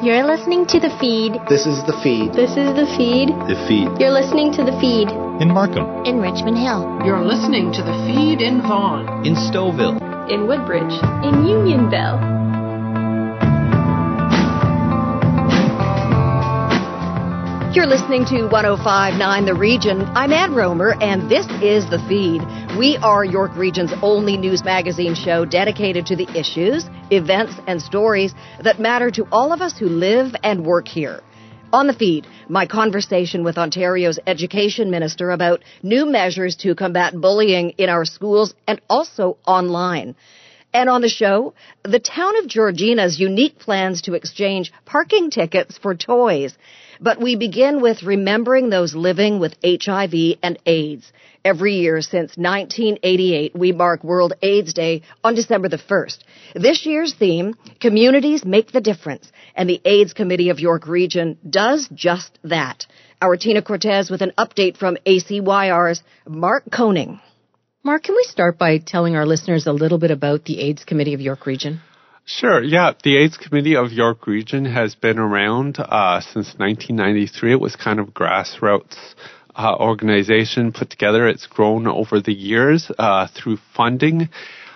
You're listening to The Feed. This is The Feed. This is The Feed. The Feed. You're listening to The Feed. In Markham. In Richmond Hill. You're listening to The Feed in Vaughan. In Stouffville. In Woodbridge. In Unionville. You're listening to 1059 The Region. I'm Ann Rohmer, and this is The Feed. We are York Region's only news magazine show dedicated to the issues, events, and stories that matter to all of us who live and work here. On the feed, my conversation with Ontario's education minister about new measures to combat bullying in our schools and also online. And on the show, the town of Georgina's unique plans to exchange parking tickets for toys. But we begin with remembering those living with HIV and AIDS. Every year since 1988, we mark World AIDS Day on December the 1st. This year's theme, Communities Make the Difference, and the AIDS Committee of York Region does just that. Our Tina Cortez with an update from ACYR's Mark Koning. Mark, can we start by telling our listeners a little bit about the AIDS Committee of York Region? Sure. Yeah, the AIDS Committee of York Region has been around uh, since 1993. It was kind of grassroots uh, organization put together. It's grown over the years uh, through funding,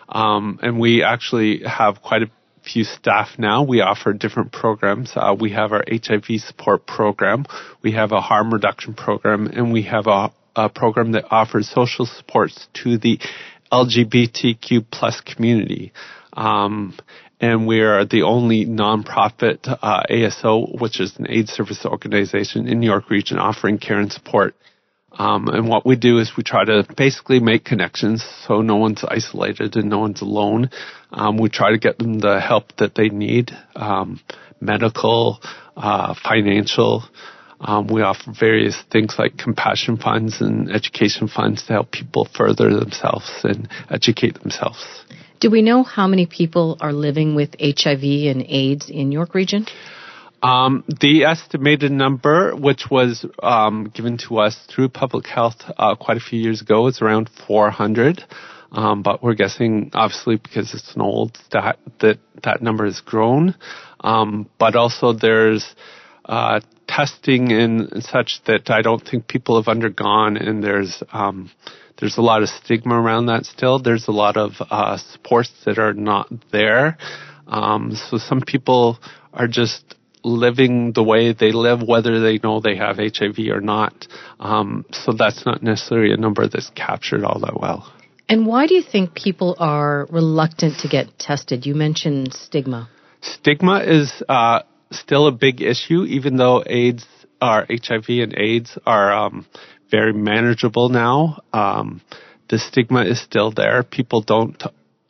um, and we actually have quite a few staff now. We offer different programs. Uh, we have our HIV support program, we have a harm reduction program, and we have a, a program that offers social supports to the LGBTQ plus community. Um, and we are the only nonprofit uh, ASO, which is an aid service organization in New York Region, offering care and support. Um, and what we do is we try to basically make connections so no one's isolated and no one's alone. Um, we try to get them the help that they need, um, medical, uh, financial. Um, we offer various things like compassion funds and education funds to help people further themselves and educate themselves. Do we know how many people are living with HIV and AIDS in York Region? Um, the estimated number, which was um, given to us through public health uh, quite a few years ago, is around 400. Um, but we're guessing, obviously, because it's an old stat, that that number has grown. Um, but also, there's uh, testing and such that I don't think people have undergone, and there's um, there's a lot of stigma around that still. There's a lot of uh, supports that are not there. Um, so some people are just living the way they live, whether they know they have HIV or not. Um, so that's not necessarily a number that's captured all that well. And why do you think people are reluctant to get tested? You mentioned stigma. Stigma is uh, still a big issue, even though AIDS, or HIV and AIDS are um, very manageable now. Um, the stigma is still there. People don't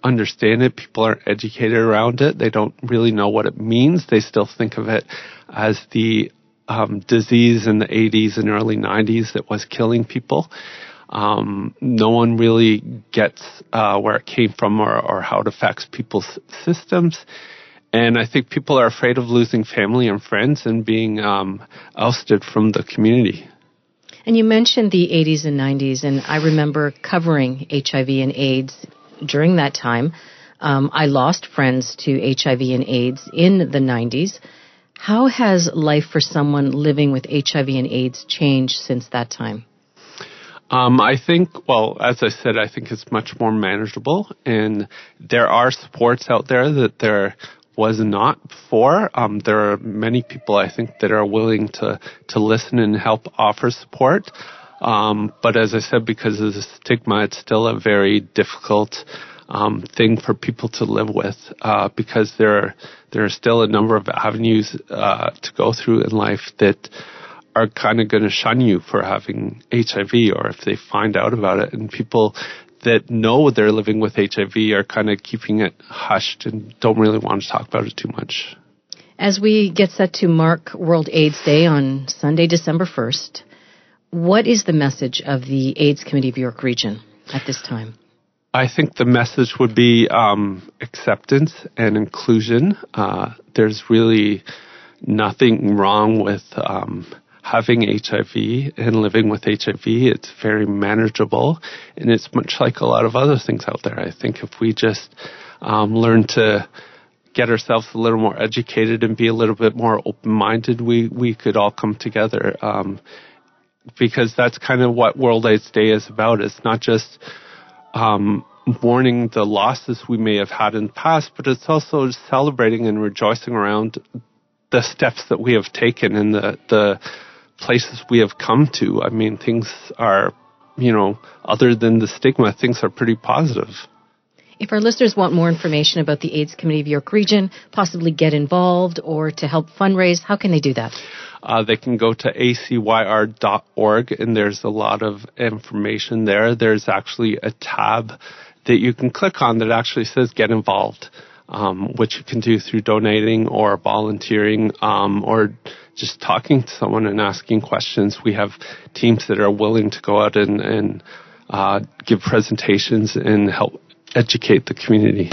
understand it. People aren't educated around it. They don't really know what it means. They still think of it as the um, disease in the 80s and early 90s that was killing people. Um, no one really gets uh, where it came from or, or how it affects people's systems. And I think people are afraid of losing family and friends and being um, ousted from the community. And you mentioned the 80s and 90s, and I remember covering HIV and AIDS during that time. Um, I lost friends to HIV and AIDS in the 90s. How has life for someone living with HIV and AIDS changed since that time? Um, I think, well, as I said, I think it's much more manageable, and there are supports out there that there was not before. Um, there are many people I think that are willing to to listen and help offer support. Um, but as I said, because of the stigma, it's still a very difficult um, thing for people to live with uh, because there are, there are still a number of avenues uh, to go through in life that are kind of going to shun you for having HIV or if they find out about it. And people that know they're living with HIV are kind of keeping it hushed and don't really want to talk about it too much. As we get set to mark World AIDS Day on Sunday, December 1st, what is the message of the AIDS Committee of York Region at this time? I think the message would be um, acceptance and inclusion. Uh, there's really nothing wrong with um, having HIV and living with HIV. It's very manageable, and it's much like a lot of other things out there. I think if we just um, learn to get ourselves a little more educated and be a little bit more open-minded, we we could all come together. Um, because that's kind of what World AIDS Day is about. It's not just um, mourning the losses we may have had in the past, but it's also celebrating and rejoicing around the steps that we have taken and the the places we have come to. I mean, things are, you know, other than the stigma, things are pretty positive. If our listeners want more information about the AIDS Committee of York Region, possibly get involved or to help fundraise, how can they do that? Uh, they can go to acyr.org and there's a lot of information there. There's actually a tab that you can click on that actually says get involved, um, which you can do through donating or volunteering um, or just talking to someone and asking questions. We have teams that are willing to go out and, and uh, give presentations and help educate the community.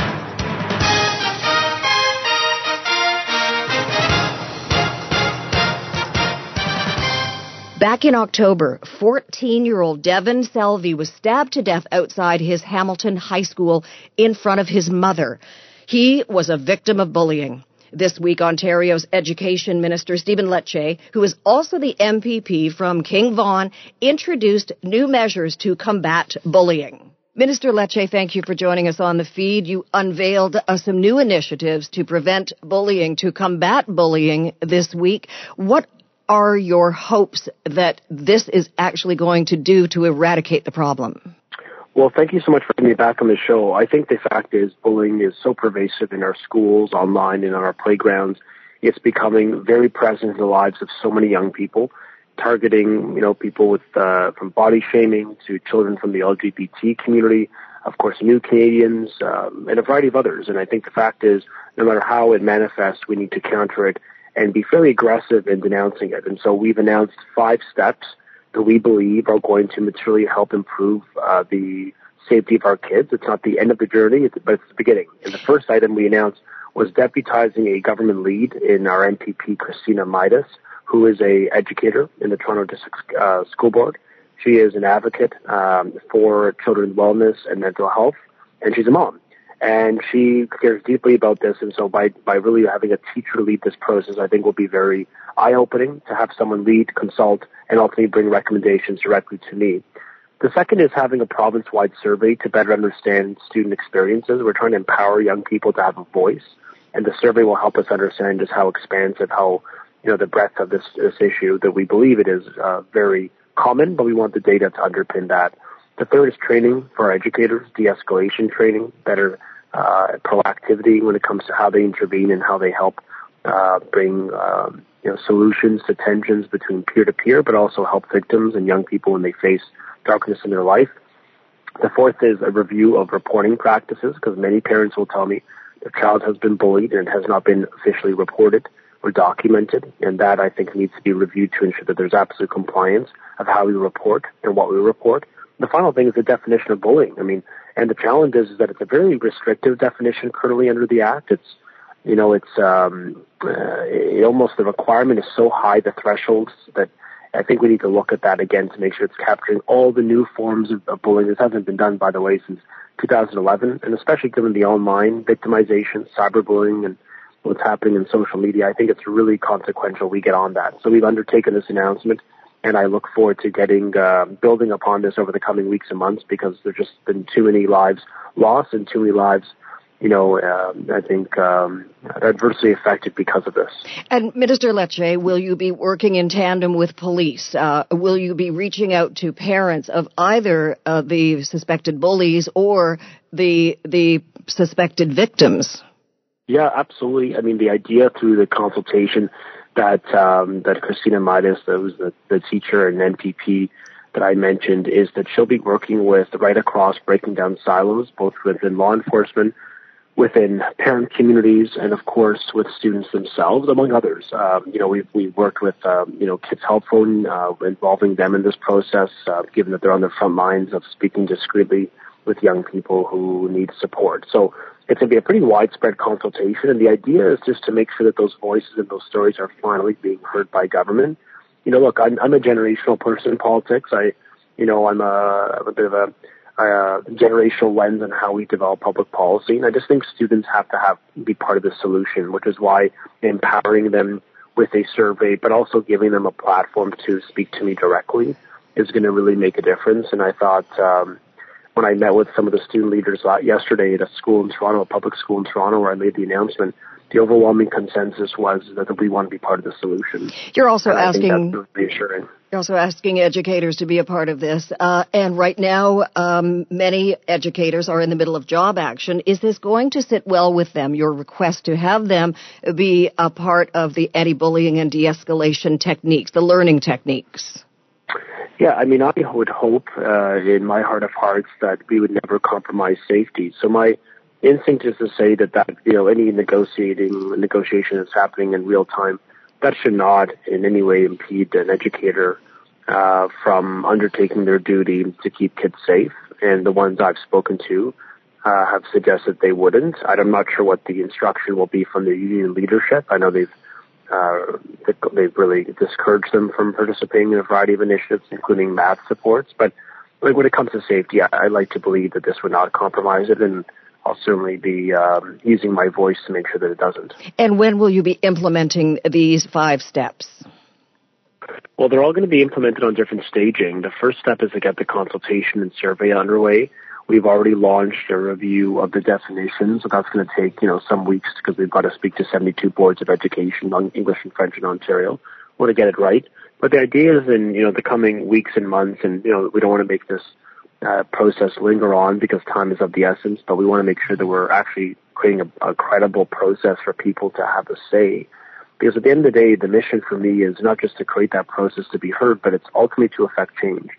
Back in October, 14 year old Devan Selvey was stabbed to death outside his Hamilton High School in front of his mother. He was a victim of bullying. This week, Ontario's Education Minister Stephen Lecce, who is also the MPP from King Vaughan, introduced new measures to combat bullying. Minister Lecce, thank you for joining us on the feed. You unveiled uh, some new initiatives to prevent bullying, to combat bullying this week. What are your hopes that this is actually going to do to eradicate the problem? Well, thank you so much for having me back on the show. I think the fact is bullying is so pervasive in our schools, online, and on our playgrounds. It's becoming very present in the lives of so many young people, targeting, you know, people with, uh, from body shaming to children from the LGBT community, of course, new Canadians, um, and a variety of others. And I think the fact is, no matter how it manifests, we need to counter it and be fairly aggressive in denouncing it. And so we've announced five steps that we believe are going to materially help improve uh, the safety of our kids. It's not the end of the journey, but it's the beginning. And the first item we announced was deputizing a government lead in our MPP, Christina Mitas, who is a educator in the Toronto District uh, School Board. She is an advocate um, for children's wellness and mental health, and she's a mom and she cares deeply about this. And so by, by really having a teacher lead this process, I think will be very eye opening to have someone lead, consult, and ultimately bring recommendations directly to me. The second is having a province-wide survey to better understand student experiences. We're trying to empower young people to have a voice, and the survey will help us understand just how expansive, how you know the breadth of this this issue. That we believe it is uh, very common, but we want the data to underpin that. The third is training for our educators, de-escalation training, better uh, proactivity when it comes to how they intervene and how they help uh, bring um, you know solutions to tensions between peer to peer, but also help victims and young people when they face darkness in their life. The fourth is a review of reporting practices because many parents will tell me their child has been bullied and it has not been officially reported or documented, and that I think needs to be reviewed to ensure that there's absolute compliance of how we report and what we report. The final thing is the definition of bullying. I mean, and the challenge is, is that it's a very restrictive definition currently under the Act. It's, you know, it's um, uh, it almost the requirement is so high, the thresholds that I think we need to look at that again to make sure it's capturing all the new forms of, of bullying. This hasn't been done, by the way, since 2011, and especially given the online victimization, cyberbullying, and what's happening in social media, I think it's really consequential we get on that. So we've undertaken this announcement and I look forward to getting uh, building upon this over the coming weeks and months because there's just been too many lives lost and too many lives you know, uh, I think um, adversely affected because of this. And Minister Lecce, will you be working in tandem with police? Uh, will you be reaching out to parents of either uh, the suspected bullies or the the suspected victims? Yeah, absolutely. I mean, the idea through the consultation that um, that Christina Mitas, that was the, the teacher and MPP that I mentioned, is that she'll be working with right across breaking down silos, both within law enforcement, within parent communities, and of course with students themselves, among others. Um, you know, we've we worked with um, you know Kids Help Phone, uh, involving them in this process, uh, given that they're on the front lines of speaking discreetly with young people who need support. So it's going to be a pretty widespread consultation, and the idea is just to make sure that those voices and those stories are finally being heard by government. You know, look, I'm, I'm a generational person in politics. I, you know, I'm a, I'm a bit of a, uh, generational lens on how we develop public policy. And I just think students have to have be part of the solution, which is why empowering them with a survey, but also giving them a platform to speak to me directly is going to really make a difference. And I thought um, when I met with some of the student leaders yesterday at a school in Toronto, a public school in Toronto, where I made the announcement, the overwhelming consensus was that we want to be part of the solution. You're also and asking reassuring. You're also asking educators to be a part of this, uh, and right now, um, many educators are in the middle of job action. Is this going to sit well with them? Your request to have them be a part of the anti-bullying and de-escalation techniques, the learning techniques. Yeah, I mean, I would hope uh, in my heart of hearts that we would never compromise safety. So my instinct is to say that that you know any negotiating negotiation that's happening in real time that should not in any way impede an educator uh, from undertaking their duty to keep kids safe. And the ones I've spoken to uh, have suggested they wouldn't. I'm not sure what the instruction will be from the union leadership. I know they've uh, they've really discouraged them from participating in a variety of initiatives, including math supports. But like when it comes to safety, I, I like to believe that this would not compromise it, and I'll certainly be um, using my voice to make sure that it doesn't. And when will you be implementing these five steps? Well, they're all going to be implemented on different staging. The first step is to get the consultation and survey underway. We've already launched a review of the definitions, so that's going to take, you know, some weeks because we've got to speak to 72 boards of education on English and French in Ontario. We want to get it right. But the idea is in, you know, the coming weeks and months, and, you know, we don't want to make this uh, process linger on because time is of the essence, but we want to make sure that we're actually creating a, a credible process for people to have a say. Because at the end of the day, the mission for me is not just to create that process to be heard, but it's ultimately to affect change.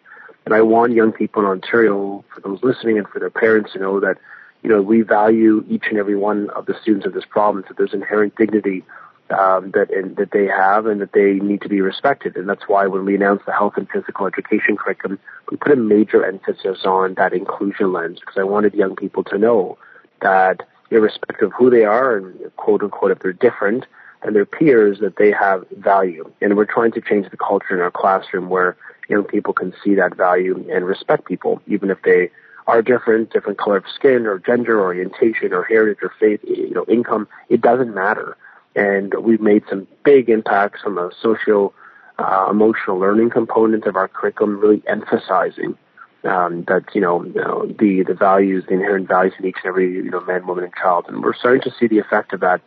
And I want young people in Ontario, for those listening and for their parents to know that, you know, we value each and every one of the students of this province, that there's inherent dignity um, that and, that they have and that they need to be respected. And that's why when we announced the health and physical education curriculum, we put a major emphasis on that inclusion lens because I wanted young people to know that irrespective of who they are and quote unquote if they're different than their peers, that they have value. And we're trying to change the culture in our classroom where young people can see that value and respect people, even if they are different, different color of skin or gender orientation or heritage or faith, you know, income. It doesn't matter and we've made some big impacts on the socio uh, emotional learning component of our curriculum, really emphasizing um, that you know, you know, the the values, the inherent values in each and every you know man, woman, and child, and we're starting to see the effect of that.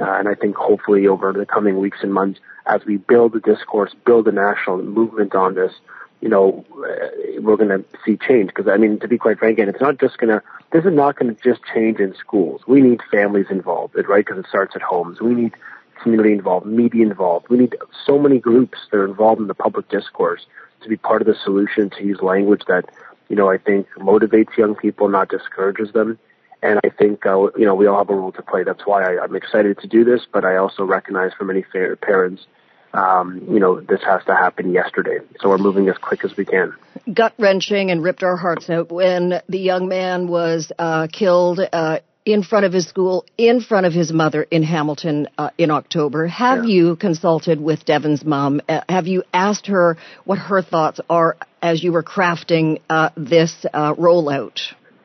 Uh, and I think hopefully over the coming weeks and months, as we build the discourse, build a national movement on this, you know, uh, we're going to see change. Because I mean, to be quite frank, and it's not just going to this is not going to just change in schools. We need families involved, right? Because it starts at homes. We need community involved, media involved. We need so many groups that are involved in the public discourse to be part of the solution to use language that, you know, I think motivates young people, not discourages them. And I think, uh, you know, we all have a role to play. That's why I, I'm excited to do this, but I also recognize for many parents um, you know, this has to happen yesterday. So we're moving as quick as we can. Gut wrenching and ripped our hearts out when the young man was uh, killed uh, in front of his school, in front of his mother in Hamilton uh, in October. Have yeah. you consulted with Devan's mom? Uh, have you asked her what her thoughts are as you were crafting uh, this uh, rollout?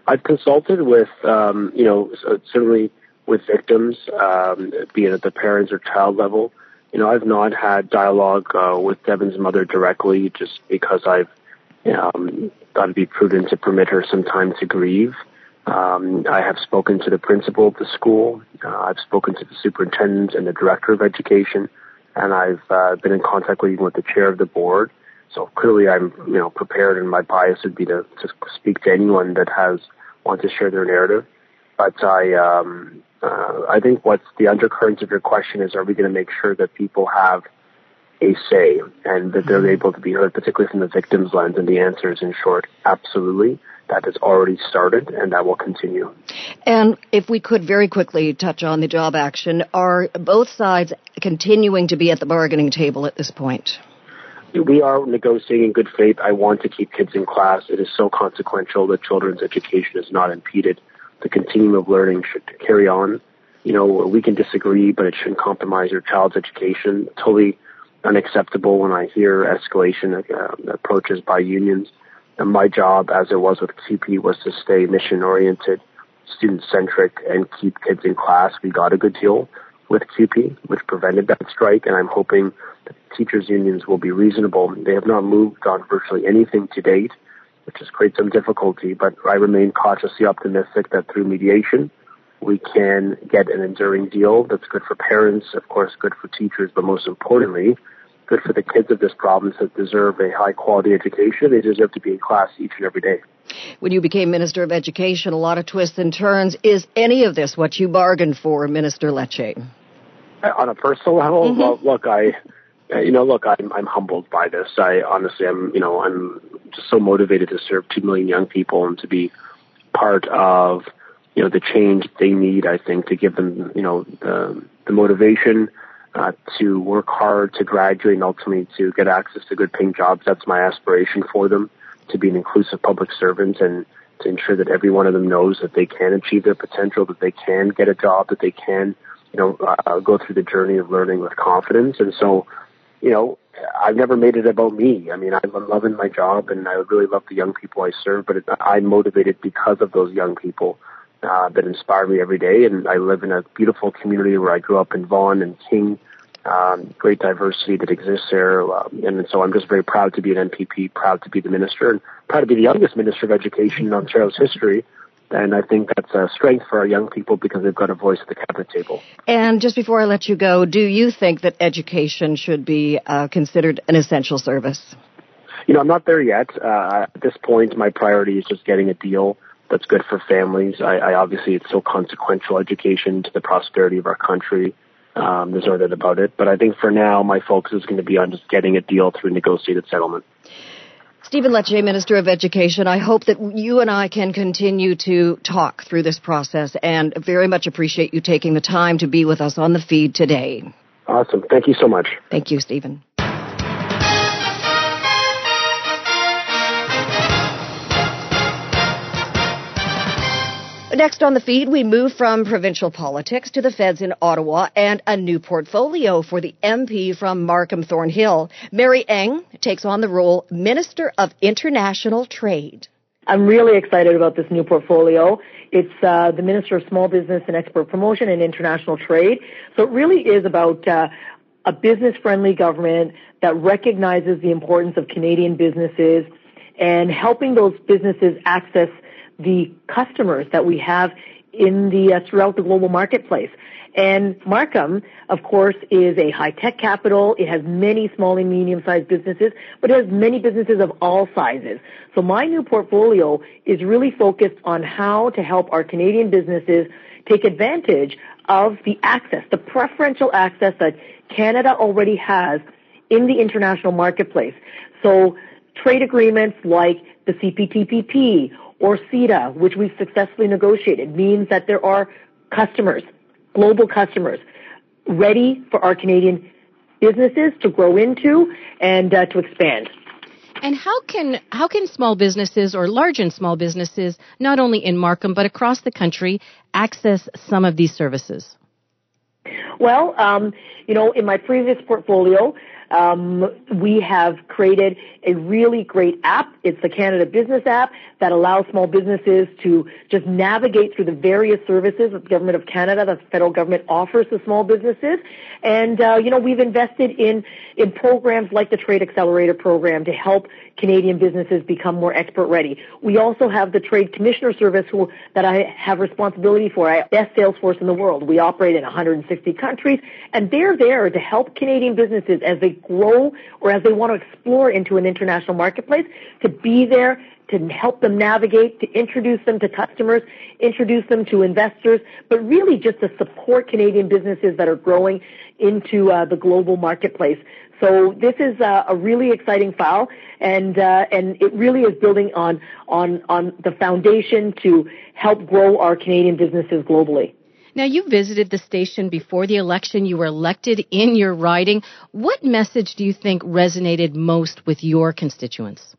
I've consulted with, um, you know, certainly with victims, um, be it at the parents or child level you know, I've not had dialogue uh, with Devan's mother directly just because I've um, thought it'd be prudent to permit her some time to grieve. Um, I have spoken to the principal of the school. Uh, I've spoken to the superintendent and the director of education, and I've uh, been in contact with, even with the chair of the board. So clearly, I'm you know prepared, and my bias would be to, to speak to anyone that has want to share their narrative. But I um, uh, I think what's the undercurrents of your question is are we going to make sure that people have a say and that they're mm-hmm. able to be heard, particularly from the victim's lens? And the answer is, in short, absolutely. That has already started and that will continue. And if we could very quickly touch on the job action, are both sides continuing to be at the bargaining table at this point? We are negotiating in good faith. I want to keep kids in class. It is so consequential that children's education is not impeded the continuum of learning should carry on. You know, we can disagree, but it shouldn't compromise your child's education. Totally unacceptable when I hear escalation uh, approaches by unions. And my job, as it was with CUPE, was to stay mission oriented, student centric, and keep kids in class. We got a good deal with CUPE, which prevented that strike, and I'm hoping that teachers' unions will be reasonable. They have not moved on virtually anything to date, which has created some difficulty, but I remain cautiously optimistic that through mediation, we can get an enduring deal that's good for parents, of course, good for teachers, but most importantly, good for the kids of this province that deserve a high quality education. They deserve to be in class each and every day. When you became Minister of Education, a lot of twists and turns. Is any of this what you bargained for, Minister Lecce? On a personal level, mm-hmm. well, look, I, you know, look, I'm, I'm humbled by this. I honestly, I'm, you know, I'm just so motivated to serve two million young people and to be part of, you know, the change they need. I think to give them, you know, the the motivation uh, to work hard, to graduate, and ultimately to get access to good paying jobs. That's my aspiration for them, to be an inclusive public servant and to ensure that every one of them knows that they can achieve their potential, that they can get a job, that they can, you know, uh, go through the journey of learning with confidence. And so, you know, I've never made it about me. I mean, I'm loving my job and I really love the young people I serve, but it, I'm motivated because of those young people uh, that inspire me every day. And I live in a beautiful community where I grew up in Vaughan and King. Um, great diversity that exists there, um, and so I'm just very proud to be an MPP, proud to be the minister, and proud to be the youngest minister of education in Ontario's history. And I think that's a strength for our young people because they've got a voice at the cabinet table. And just before I let you go, do you think that education should be uh, considered an essential service? You know, I'm not there yet. Uh, at this point, my priority is just getting a deal that's good for families. I, I obviously it's so consequential education to the prosperity of our country. Um, doubt about it. But I think for now, my focus is going to be on just getting a deal through negotiated settlement. Stephen Lecce, Minister of Education, I hope that you and I can continue to talk through this process and very much appreciate you taking the time to be with us on the feed today. Awesome. Thank you so much. Thank you, Stephen. Next on the feed, we move from provincial politics to the feds in Ottawa and a new portfolio for the MP from Markham Thornhill. Mary Ng takes on the role Minister of International Trade. I'm really excited about this new portfolio. It's uh, the Minister of Small Business and Export Promotion and International Trade. So it really is about uh, a business-friendly government that recognizes the importance of Canadian businesses and helping those businesses access the customers that we have in the uh, throughout the global marketplace. And Markham, of course, is a high tech capital. It has many small and medium sized businesses, but it has many businesses of all sizes. So my new portfolio is really focused on how to help our Canadian businesses take advantage of the access, the preferential access that Canada already has in the international marketplace. So trade agreements like the CPTPP or CETA, which we've successfully negotiated, means that there are customers, global customers, ready for our Canadian businesses to grow into and uh, to expand. And how can how can small businesses or large and small businesses, not only in Markham but across the country, access some of these services? Well, um, you know, in my previous portfolio, um, we have created a really great app. It's the Canada Business app that allows small businesses to just navigate through the various services that the Government of Canada, the federal government offers to small businesses. And, uh, you know, we've invested in, in programs like the Trade Accelerator program to help Canadian businesses become more export ready. We also have the Trade Commissioner Service who, that I have responsibility for. I best sales force in the world. We operate in 160 countries and they're there to help Canadian businesses as they grow or as they want to explore into an international marketplace to be there to help them navigate, to introduce them to customers, introduce them to investors, but really just to support Canadian businesses that are growing into uh, the global marketplace. So this is uh, a really exciting file, and uh, and it really is building on on on the foundation to help grow our Canadian businesses globally. Now, you visited the station before the election. You were elected in your riding. What message do you think resonated most with your constituents?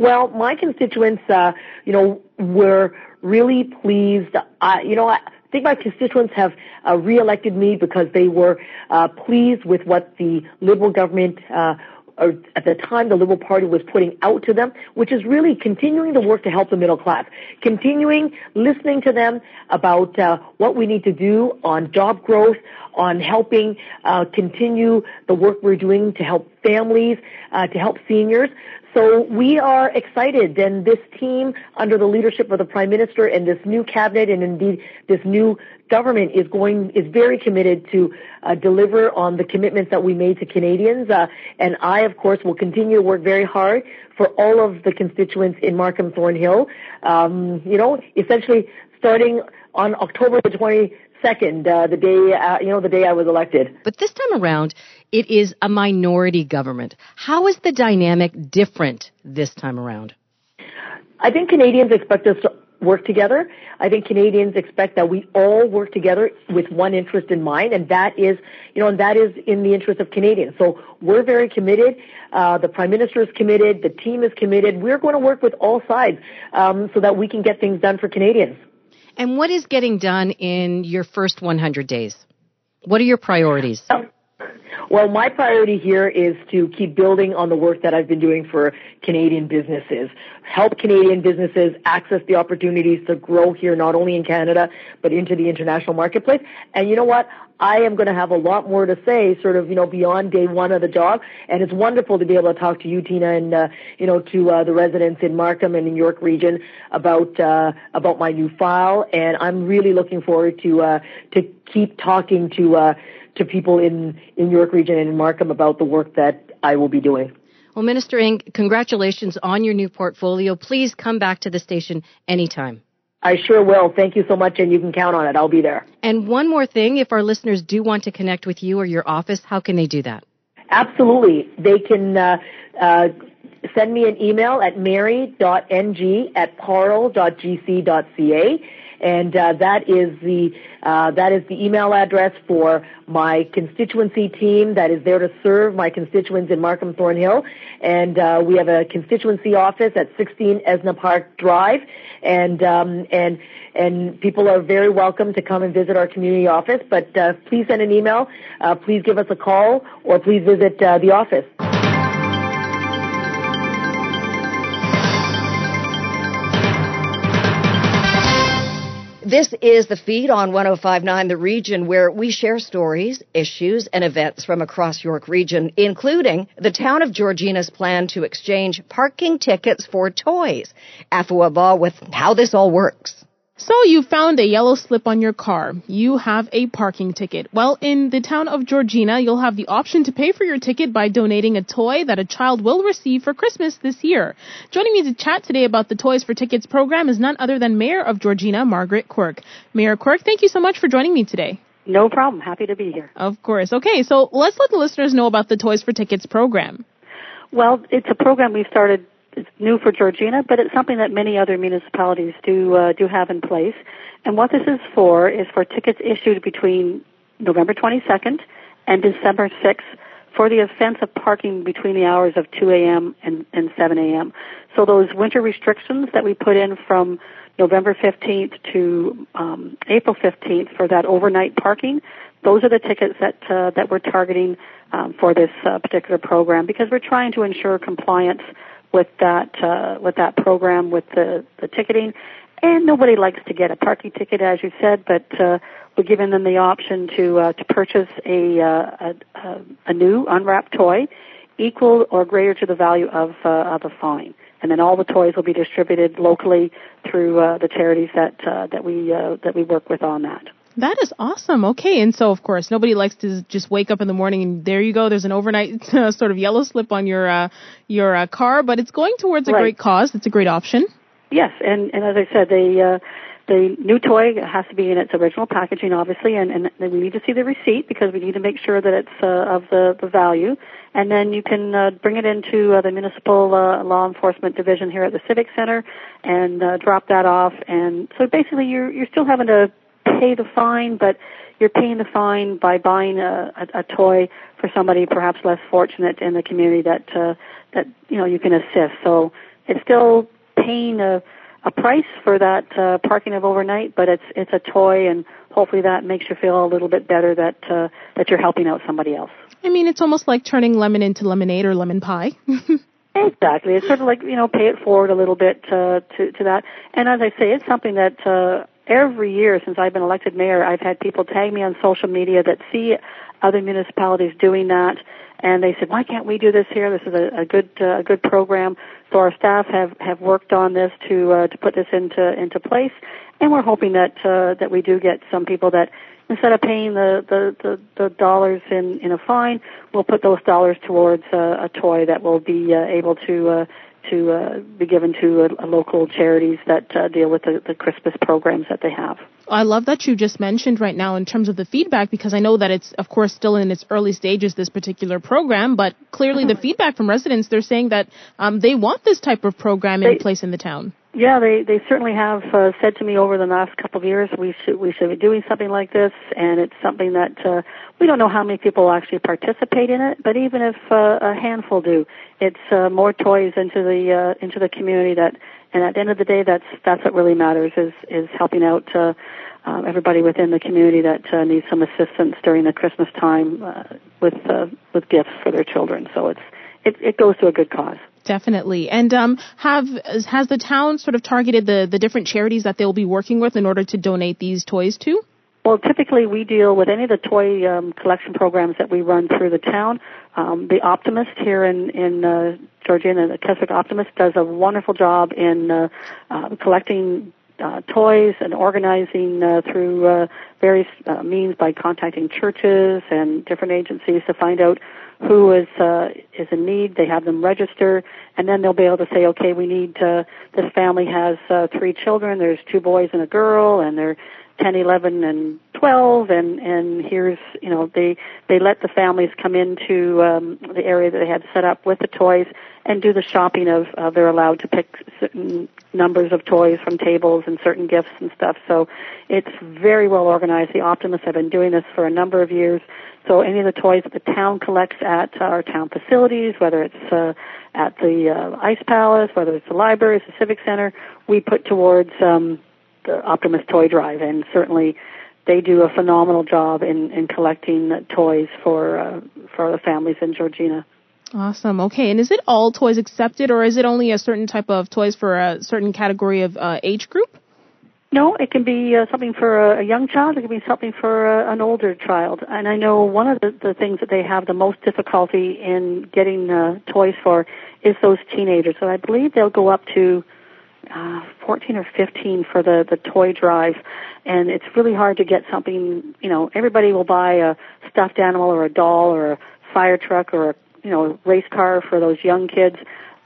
Well, my constituents, uh, you know, were really pleased. Uh, you know, I think my constituents have uh, re-elected me because they were uh, pleased with what the Liberal government uh, or at the time the Liberal Party was putting out to them, which is really continuing the work to help the middle class, continuing listening to them about uh, what we need to do on job growth, on helping uh, continue the work we're doing to help families, uh, to help seniors. So we are excited and this team under the leadership of the Prime Minister and this new cabinet and indeed this new government is going, is very committed to uh, deliver on the commitments that we made to Canadians. Uh, and I, of course, will continue to work very hard for all of the constituents in Markham Thornhill. Um, you know, essentially starting on October the 22nd, uh, the day, uh, you know, the day I was elected. But this time around, it is a minority government. How is the dynamic different this time around? I think Canadians expect us to work together. I think Canadians expect that we all work together with one interest in mind, and that is, you know, and that is in the interest of Canadians. So we're very committed. Uh, the Prime Minister is committed. The team is committed. We're going to work with all sides um, so that we can get things done for Canadians. And what is getting done in your first 100 days? What are your priorities? Um, well, my priority here is to keep building on the work that I've been doing for Canadian businesses. Help Canadian businesses access the opportunities to grow here, not only in Canada, but into the international marketplace. And you know what? I am going to have a lot more to say, sort of, you know, beyond day one of the job. And it's wonderful to be able to talk to you, Tina, and uh, you know, to uh, the residents in Markham and in York Region about uh, about my new file. And I'm really looking forward to uh, to keep talking to uh, to people in in York Region and in Markham about the work that I will be doing. Well, Minister Ng, congratulations on your new portfolio. Please come back to the station anytime. I sure will. Thank you so much, and you can count on it. I'll be there. And one more thing, if our listeners do want to connect with you or your office, how can they do that? Absolutely. They can uh, uh, send me an email at mary.ng at parl.gc.ca and uh, that is the uh, that is the email address for my constituency team that is there to serve my constituents in Markham Thornhill, and uh, we have a constituency office at 16 Esna Park Drive, and um, and and people are very welcome to come and visit our community office. But uh, please send an email, uh, please give us a call, or please visit uh, the office. This is the feed on 1059 The Region where we share stories, issues, and events from across York Region, including the town of Georgina's plan to exchange parking tickets for toys. Afua with how this all works. So you found a yellow slip on your car. You have a parking ticket. Well, in the town of Georgina, you'll have the option to pay for your ticket by donating a toy that a child will receive for Christmas this year. Joining me to chat today about the Toys for Tickets program is none other than Mayor of Georgina, Margaret Quirk. Mayor Quirk, thank you so much for joining me today. No problem. Happy to be here. Of course. Okay, so let's let the listeners know about the Toys for Tickets program. Well, it's a program we've started it's new for Georgina, but it's something that many other municipalities do uh, do have in place. And what this is for is for tickets issued between November 22nd and December 6th for the offense of parking between the hours of 2 a.m. and, and 7 a.m. So those winter restrictions that we put in from November 15th to um, April 15th for that overnight parking, those are the tickets that uh, that we're targeting um, for this uh, particular program because we're trying to ensure compliance with that uh, with that program with the the ticketing. And nobody likes to get a parking ticket, as you said, but uh, we're giving them the option to uh, to purchase a, uh, a a new unwrapped toy equal or greater to the value of uh, of a fine. And then all the toys will be distributed locally through uh, the charities that uh, that we uh, that we work with on that. That is awesome. Okay, and so of course nobody likes to just wake up in the morning and there you go. There's an overnight uh, sort of yellow slip on your uh, your uh, car, but it's going towards a right. great cause. It's a great option. Yes, and and as I said, the uh, the new toy has to be in its original packaging, obviously, and, and we need to see the receipt because we need to make sure that it's uh, of the, the value. And then you can uh, bring it into uh, the municipal uh, law enforcement division here at the Civic Center and uh, drop that off. And so basically, you're you're still having to pay the fine, but you're paying the fine by buying a, a, a toy for somebody perhaps less fortunate in the community that uh, that you know you can assist. So it's still paying a a price for that uh, parking of overnight, but it's it's a toy, and hopefully that makes you feel a little bit better that uh, that you're helping out somebody else. I mean, it's almost like turning lemon into lemonade or lemon pie. exactly. It's sort of like you know, pay it forward a little bit uh, to to that. And as I say, it's something that uh, every year since I've been elected mayor, I've had people tag me on social media that see other municipalities doing that, and they said, "Why can't we do this here? This is a, a good uh, a good program." So our staff have have worked on this to uh, to put this into into place, and we're hoping that uh, that we do get some people that instead of paying the the the, the dollars in in a fine, we'll put those dollars towards uh, a toy that will be uh, able to uh, to uh, be given to local charities that uh, deal with the, the Christmas programs that they have. I love that you just mentioned right now in terms of the feedback because I know that it's of course still in its early stages this particular program, but clearly the feedback from residents they're saying that um, they want this type of program in they, place in the town. Yeah, they they certainly have uh, said to me over the last couple of years we should we should be doing something like this, and it's something that uh, we don't know how many people actually participate in it, but even if uh, a handful do, it's uh, more toys into the uh, into the community that, and at the end of the day, that's that's what really matters is is helping out. Uh, uh, everybody within the community that uh, needs some assistance during the Christmas time uh, with uh, with gifts for their children. So it's it, it goes to a good cause. Definitely. And um, have has the town sort of targeted the the different charities that they'll be working with in order to donate these toys to? Well, typically we deal with any of the toy um, collection programs that we run through the town. Um, the Optimist here in in uh, Georgina, the Keswick Optimist, does a wonderful job in uh, uh, collecting uh, toys and organizing uh, through uh, various uh, means by contacting churches and different agencies to find out who is uh, is in need. They have them register, and then they'll be able to say, okay, we need uh, this family has uh, three children. There's two boys and a girl, and they're 10, 11, and 12, and and here's you know they they let the families come into um, the area that they had set up with the toys and do the shopping of uh, they're allowed to pick certain numbers of toys from tables and certain gifts and stuff. So it's very well organized. The Optimists have been doing this for a number of years. So any of the toys that the town collects at our town facilities, whether it's uh, at the uh, Ice Palace, whether it's the library, the Civic Center, we put towards um, the Optimist Toy Drive, and certainly they do a phenomenal job in, in collecting toys for uh, for the families in Georgina. Awesome. Okay, and is it all toys accepted, or is it only a certain type of toys for a certain category of uh, age group? No, it can be uh, something for a, a young child. It can be something for a, an older child. And I know one of the, the things that they have the most difficulty in getting uh, toys for is those teenagers. So I believe they'll go up to uh, 14 or 15 for the the toy drive, and it's really hard to get something. You know, everybody will buy a stuffed animal or a doll or a fire truck or a you know a race car for those young kids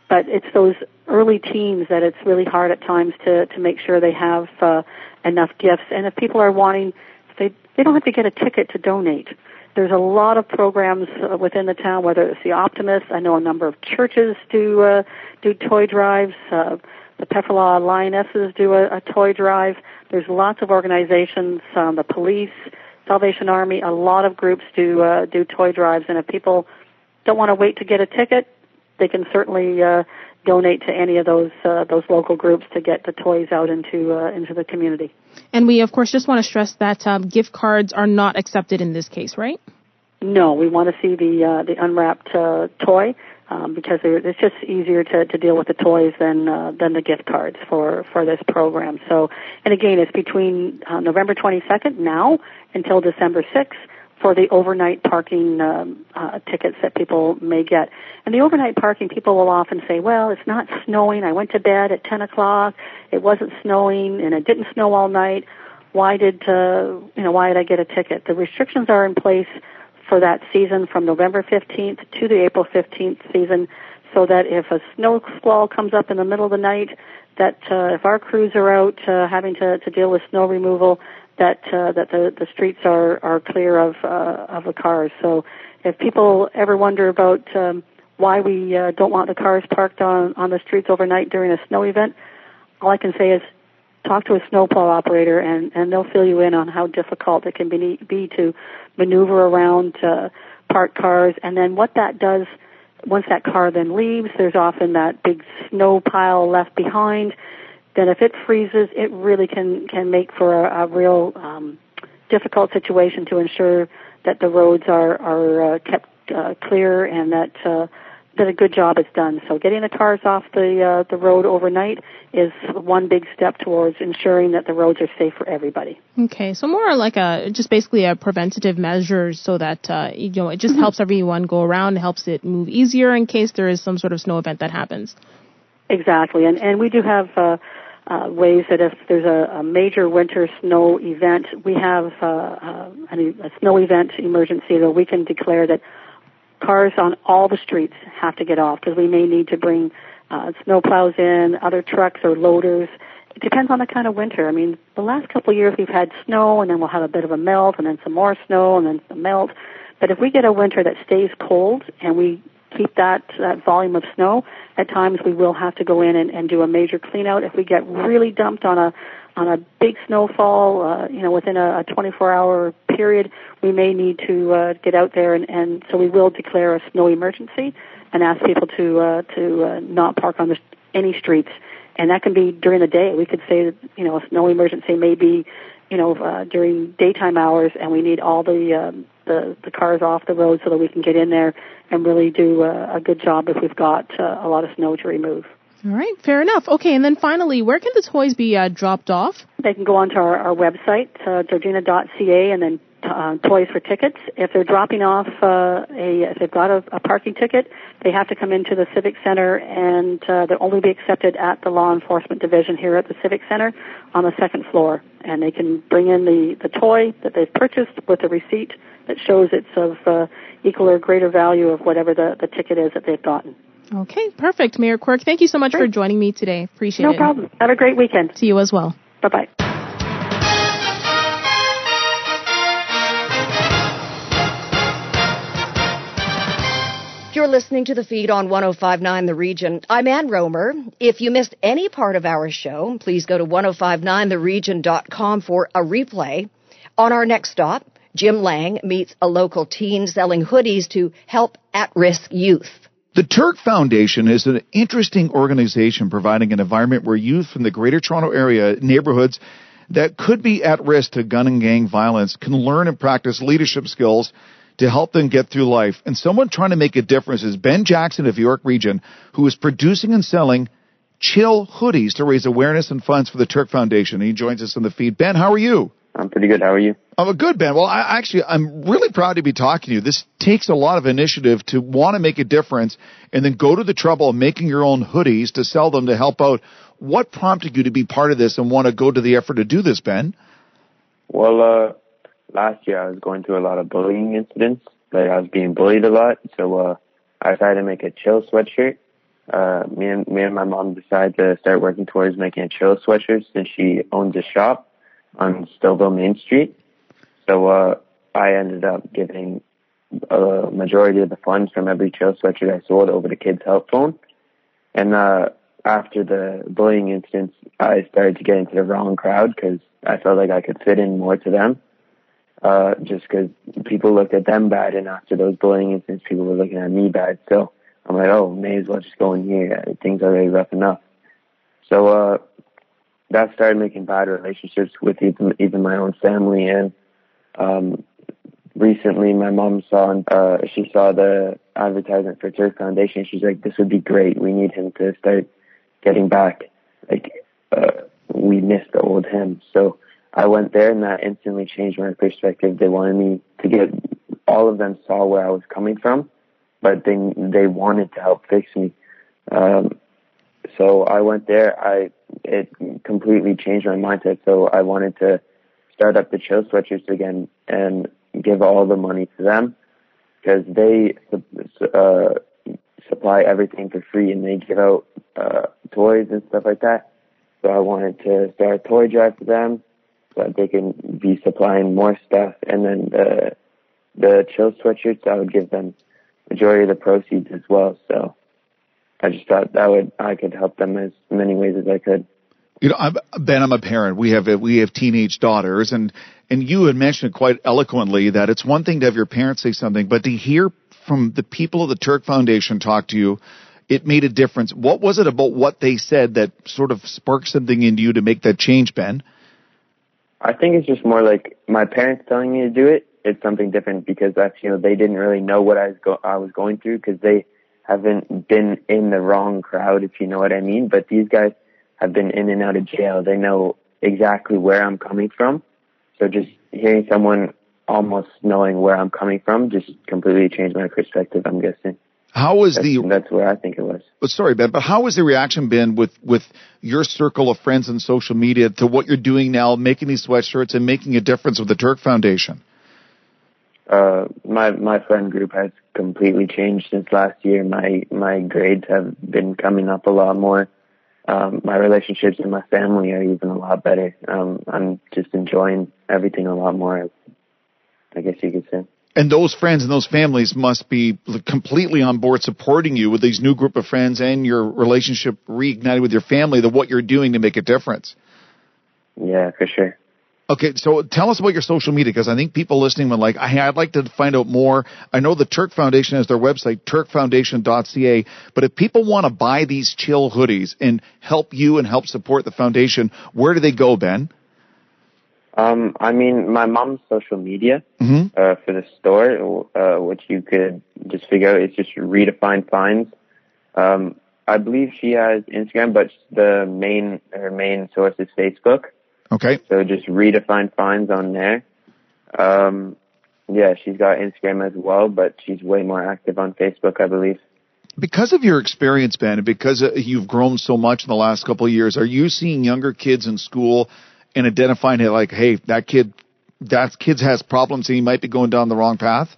but it's those early teens that it's really hard at times to to make sure they have uh, enough gifts. And if people are wanting, they they don't have to get a ticket to donate. There's a lot of programs uh, within the town, whether it's the Optimist. I know a number of churches do uh, do toy drives. Uh, the Pefferlaw Lionesses do a, a toy drive. There's lots of organizations, um, the police, Salvation Army, a lot of groups do uh, do toy drives. And if people don't want to wait to get a ticket, they can certainly uh, donate to any of those uh, those local groups to get the toys out into uh, into the community. And we, of course, just want to stress that um, gift cards are not accepted in this case, right? No, we want to see the uh, the unwrapped uh, toy um, because it's just easier to, to deal with the toys than uh, than the gift cards for for this program. So, and again, it's between uh, November 22nd now until December 6th for the overnight parking um, uh, tickets that people may get. And the overnight parking, people will often say, "Well, it's not snowing. I went to bed at 10 o'clock. It wasn't snowing, and it didn't snow all night. Why did uh, you know? Why did I get a ticket?" The restrictions are in place for that season from November 15th to the April 15th season, so that if a snow squall comes up in the middle of the night, that uh, if our crews are out uh, having to, to deal with snow removal, that uh, that the the streets are are clear of uh, of the cars. So if people ever wonder about um, why we uh, don't want the cars parked on on the streets overnight during a snow event, all I can say is talk to a snowplow operator and and they'll fill you in on how difficult it can be be to maneuver around uh, parked cars. And then what that does once that car then leaves there's often that big snow pile left behind then if it freezes, it really can can make for a, a real um, difficult situation to ensure that the roads are are uh, kept uh, clear and that uh, that a good job is done. So getting the cars off the uh, the road overnight is one big step towards ensuring that the roads are safe for everybody. Okay, so more like a just basically a preventative measure so that uh, you know it just Mm-hmm. helps everyone go around, helps it move easier in case there is some sort of snow event that happens. Exactly, and and we do have. Uh, uh, ways that if there's a, a major winter snow event, we have uh, uh, an, a snow event emergency that we can declare that cars on all the streets have to get off because we may need to bring uh, snow plows in, other trucks or loaders. It depends on the kind of winter. I mean, the last couple of years we've had snow and then we'll have a bit of a melt and then some more snow and then some melt. But if we get a winter that stays cold and we keep that, that volume of snow, at times we will have to go in and, and do a major clean out. If we get really dumped on a on a big snowfall, uh, you know, within a, a 24 hour period, we may need to uh, get out there and, and so we will declare a snow emergency and ask people to uh, to uh, not park on the, any streets. And that can be during the day. We could say that you know a snow emergency may be, you know, uh, during daytime hours, and we need all the um, the the cars off the road so that we can get in there and really do uh, a good job if we've got uh, a lot of snow to remove. All right, fair enough. Okay, and then finally, where can the toys be uh, dropped off? They can go onto our, our website, uh, georgina.ca, and then uh, toys for tickets. If they're dropping off uh, a, if they've got a, a parking ticket, they have to come into the Civic Center, and uh, they'll only be accepted at the law enforcement division here at the Civic Center on the second floor. And they can bring in the the toy that they've purchased with a receipt that shows it's of uh, equal or greater value of whatever the, the ticket is that they've gotten. Okay, perfect. Mayor Quirk, thank you so much for joining me today. Appreciate No it. No problem. Have a great weekend. To you as well. Bye bye. You're listening to the feed on 1059 The Region. I'm Ann Rohmer. If you missed any part of our show, please go to 1059theregion.com for a replay. On our next stop, Jim Lang meets a local teen selling hoodies to help at-risk youth. The Turk Foundation is an interesting organization providing an environment where youth from the Greater Toronto Area neighborhoods that could be at risk to gun and gang violence can learn and practice leadership skills to help them get through life. And someone trying to make a difference is Ben Jackson of York Region, who is producing and selling chill hoodies to raise awareness and funds for the Turk Foundation. He joins us on the feed. Ben, how are you? I'm pretty good. How are you? I'm a good, Ben. Well, I actually, I'm really proud to be talking to you. This takes a lot of initiative to want to make a difference and then go to the trouble of making your own hoodies to sell them to help out. What prompted you to be part of this and want to go to the effort to do this, Ben? Well, uh, last year I was going through a lot of bullying incidents. Like I was being bullied a lot, so uh, I decided to make a chill sweatshirt. Uh, me and me and my mom decided to start working towards making a chill sweatshirt since she owns a shop on Stouffville Main Street. So uh, I ended up giving a majority of the funds from every chill sweatshirt I sold over to Kids Help Phone. And uh, after the bullying incidents, I started to get into the wrong crowd because I felt like I could fit in more to them. Uh, just because people looked at them bad, and after those bullying incidents, people were looking at me bad. So I'm like, oh, may as well just go in here. Things are already rough enough. So uh, that started making bad relationships with even even my own family. And um, recently, my mom saw uh, she saw the advertisement for Turk Foundation. She's like, this would be great. We need him to start getting back. Like uh, we missed the old him. So I went there, and that instantly changed my perspective. They wanted me to get. All of them saw where I was coming from, but they they wanted to help fix me. Um, so I went there. I it completely changed my mindset. So I wanted to start up the chill sweatshirts again and give all the money to them because they uh, supply everything for free and they give out uh, toys and stuff like that. So I wanted to start a toy drive for them that they can be supplying more stuff. And then the the chill sweatshirts, I would give them majority of the proceeds as well. So I just thought that would I could help them as many ways as I could. You know, I'm, Ben, I'm a parent. We have we have teenage daughters, and and you had mentioned quite eloquently that it's one thing to have your parents say something, but to hear from the people of the Turk Foundation talk to you, it made a difference. What was it about what they said that sort of sparked something into you to make that change, Ben? I think it's just more like my parents telling me to do it. It's something different because that's you know they didn't really know what I was go- I was going through because they haven't been in the wrong crowd if you know what I mean. But these guys have been in and out of jail. They know exactly where I'm coming from. So just hearing someone almost knowing where I'm coming from just completely changed my perspective. I'm guessing. How was that's, the? That's where I think it was. But sorry, Ben. But how has the reaction been with with your circle of friends and social media to what you're doing now, making these sweatshirts and making a difference with the Turk Foundation? Uh, my my friend group has completely changed since last year. My my grades have been coming up a lot more. Um, my relationships in my family are even a lot better. Um, I'm just enjoying everything a lot more. I guess you could say. And those friends and those families must be completely on board supporting you with these new group of friends and your relationship reignited with your family, that what you're doing to make a difference. Yeah, for sure. Okay, so tell us about your social media because I think people listening would like, hey, I'd like to find out more. I know the Turk Foundation has their website, turkfoundation.ca, but if people want to buy these chill hoodies and help you and help support the foundation, where do they go, Ben? Um, I mean, my mom's social media mm-hmm. uh, for the store, uh, which you could just figure out, it's just redefine finds. Um, I believe she has Instagram, but the main her main source is Facebook. Okay. So just redefine finds on there. Um, yeah, she's got Instagram as well, but she's way more active on Facebook, I believe. Because of your experience, Ben, and because uh, you've grown so much in the last couple of years, are you seeing younger kids in school and identifying it like, hey, that kid, that kid has problems and he might be going down the wrong path?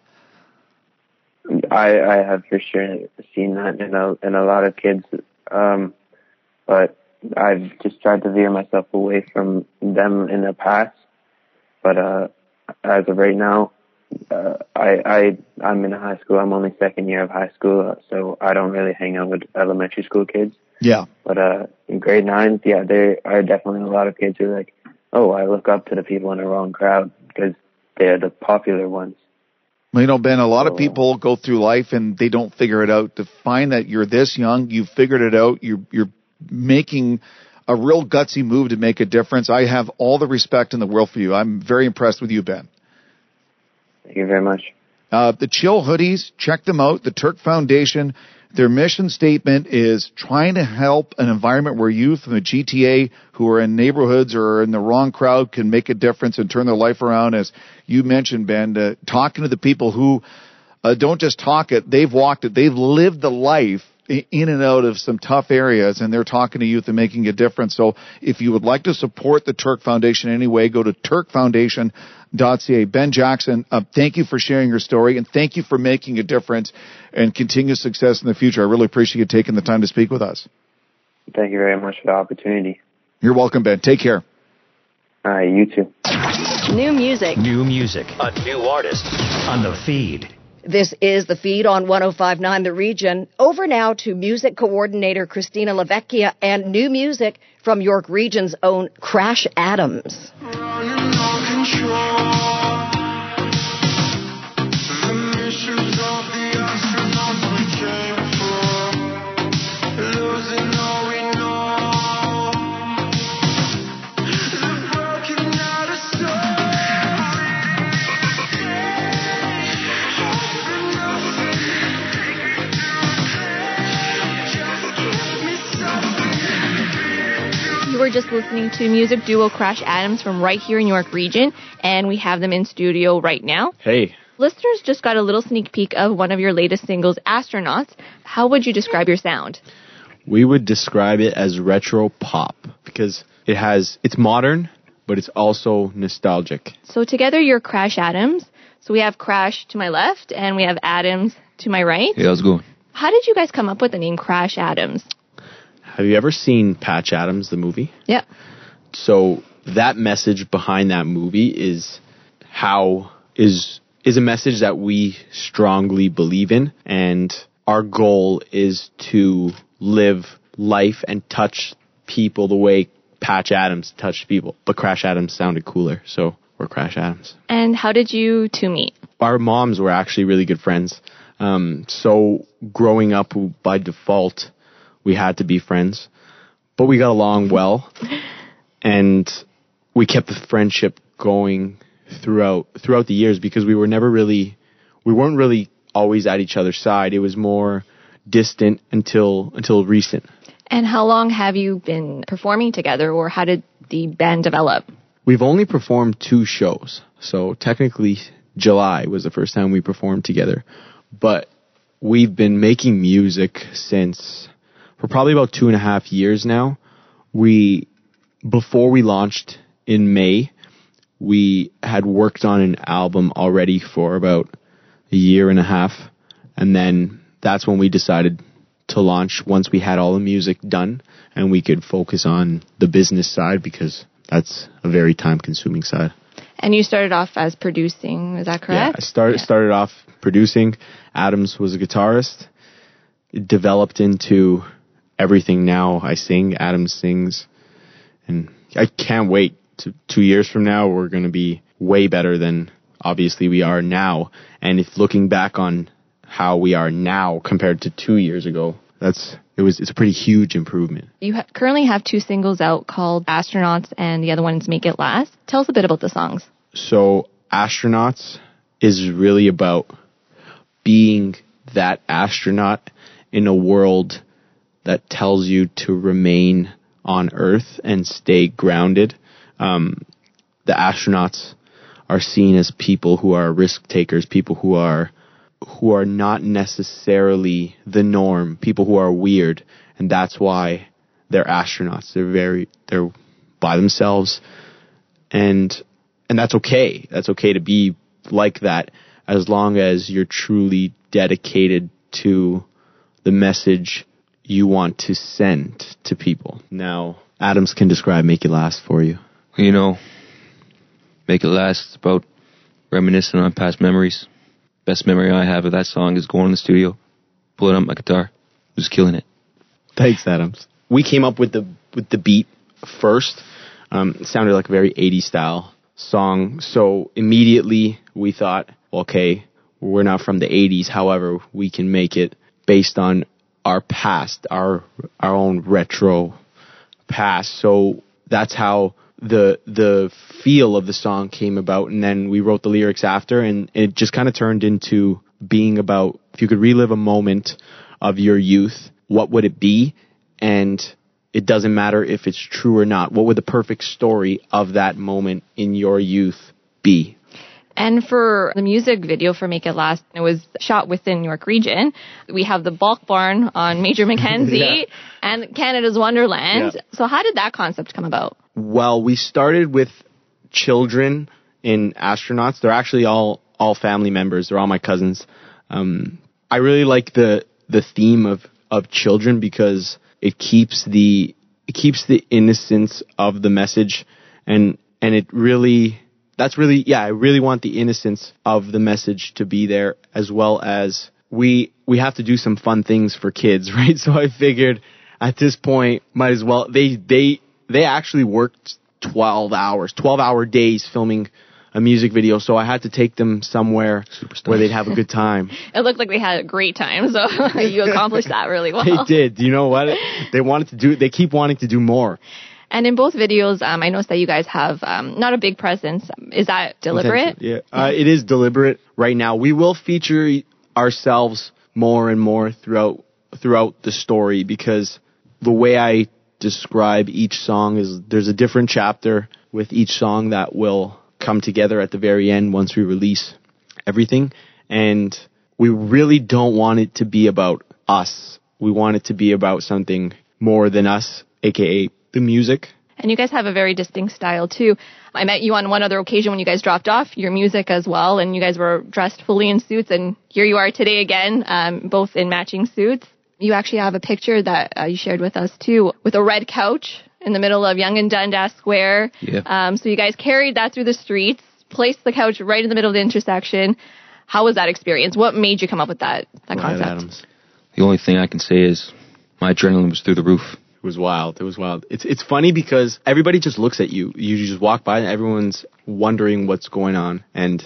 I, I have for sure seen that in a in a lot of kids, um, but I've just tried to veer myself away from them in the past. But uh, as of right now, uh, I I I'm in high school. I'm only second year of high school, so I don't really hang out with elementary school kids. Yeah. But uh, in grade nine, yeah, there are definitely a lot of kids who are like, oh, I look up to the people in the wrong crowd because they're the popular ones. Well, you know, Ben, a lot of people go through life and they don't figure it out. To find that you're this young, you've figured it out, you're, you're making a real gutsy move to make a difference. I have all the respect in the world for you. I'm very impressed with you, Ben. Thank you very much. Uh, the Chill hoodies, check them out. The Turk Foundation, their mission statement is trying to help an environment where youth in the GTA who are in neighborhoods or in the wrong crowd can make a difference and turn their life around. As you mentioned, Ben, uh, talking to the people who uh, don't just talk it, they've walked it, they've lived the life in and out of some tough areas and they're talking to youth and making a difference. So if you would like to support the Turk Foundation in any way, go to turkfoundation.ca. Ben Jackson, uh, thank you for sharing your story and thank you for making a difference and continued success in the future. I really appreciate you taking the time to speak with us. Thank you very much for the opportunity. You're welcome, Ben. Take care. All right, you too. New music. New music. A new artist on the feed. This is the feed on 1059 The Region. Over now to music coordinator Christina Lavecchia and new music from York Region's own Crash Adams. Were just listening to music duo Crash Adams from right here in York Region, and we have them in studio right now. Hey. Listeners just got a little sneak peek of one of your latest singles, Astronauts. How would you describe your sound? We would describe it as retro pop because it has it's modern, but it's also nostalgic. So together you're Crash Adams. So we have Crash to my left and we have Adams to my right. Hey, how's it going? How did you guys come up with the name Crash Adams? Have you ever seen Patch Adams, the movie? Yeah. So that message behind that movie is how is is a message that we strongly believe in and our goal is to live life and touch people the way Patch Adams touched people. But Crash Adams sounded cooler, so we're Crash Adams. And how did you two meet? Our moms were actually really good friends. Um, so growing up by default, we had to be friends, but we got along well, and we kept the friendship going throughout throughout the years because we were never really we weren't really always at each other's side. It was more distant until until recent. And how long have you been performing together, or how did the band develop? We've only performed two shows, so technically July was the first time we performed together. But we've been making music since for probably about two and a half years now. We before we launched in May, we had worked on an album already for about a year and a half, and then that's when we decided to launch once we had all the music done and we could focus on the business side because that's a very time consuming side. And you started off as producing, is that correct? Yeah, I started yeah. started off producing. Adams was a guitarist. It developed into everything now. I sing, Adam sings, and I can't wait to two years from now we're going to be way better than obviously we are now. And if looking back on how we are now compared to two years ago, that's it was it's a pretty huge improvement. You ha- currently have two singles out called Astronauts and the other one is Make It Last. Tell us a bit about the songs. So Astronauts is really about being that astronaut in a world that tells you to remain on Earth and stay grounded. Um, the astronauts are seen as people who are risk takers, people who are who are not necessarily the norm, people who are weird, and that's why they're astronauts. They're very they're by themselves, and and that's okay. That's okay to be like that as long as you're truly dedicated to the message you want to send to people. Now, Adams can describe Make It Last for you. You know, Make It Last about reminiscing on past memories. Best memory I have of that song is going in the studio, pulling up my guitar, just killing it. Thanks, Adams. We came up with the with the beat first. Um, it sounded like a very 80s style song. So immediately we thought, okay, we're not from the 80s. However, we can make it based on our past, our our own retro past. So that's how the the feel of the song came about. And then we wrote the lyrics after and it just kind of turned into being about if you could relive a moment of your youth what would it be? And it doesn't matter if it's true or not. What would the perfect story of that moment in your youth be and for the music video for Make It Last, it was shot within York Region. We have the Bulk Barn on Major Mackenzie yeah. and Canada's Wonderland. Yeah. So how did that concept come about? Well, we started with children in astronauts. They're actually all all family members. They're all my cousins. Um, I really like the the theme of of children because it keeps the it keeps the innocence of the message and and it really that's really yeah I really want the innocence of the message to be there as well as we we have to do some fun things for kids right so I figured at this point might as well they they they actually worked 12 hours, 12 hour days filming a music video, so I had to take them somewhere Superstars. where they'd have a good time. it looked like they had a great time, so you accomplished that really well. They did. You know what? They wanted to do. They keep wanting to do more. And in both videos, um, I noticed that you guys have um, not a big presence. Is that deliberate? Yeah, uh, it is deliberate right now. We will feature ourselves more and more throughout throughout the story because the way I describe each song is there's a different chapter with each song that will come together at the very end once we release everything. And we really don't want it to be about us. We want it to be about something more than us, aka the music. And you guys have a very distinct style too. I met you on one other occasion when you guys dropped off your music as well, and you guys were dressed fully in suits, and here you are today again, um, both in matching suits you actually have a picture that uh, you shared with us too, with a red couch in the middle of Yonge and Dundas Square. Yeah. Um, so you guys carried that through the streets, placed the couch right in the middle of the intersection. How was that experience? What made you come up with that that Ryan concept? Adams. The only thing I can say is my adrenaline was through the roof. It was wild. It was wild. It's it's funny because everybody just looks at you. You just walk by and everyone's wondering what's going on. And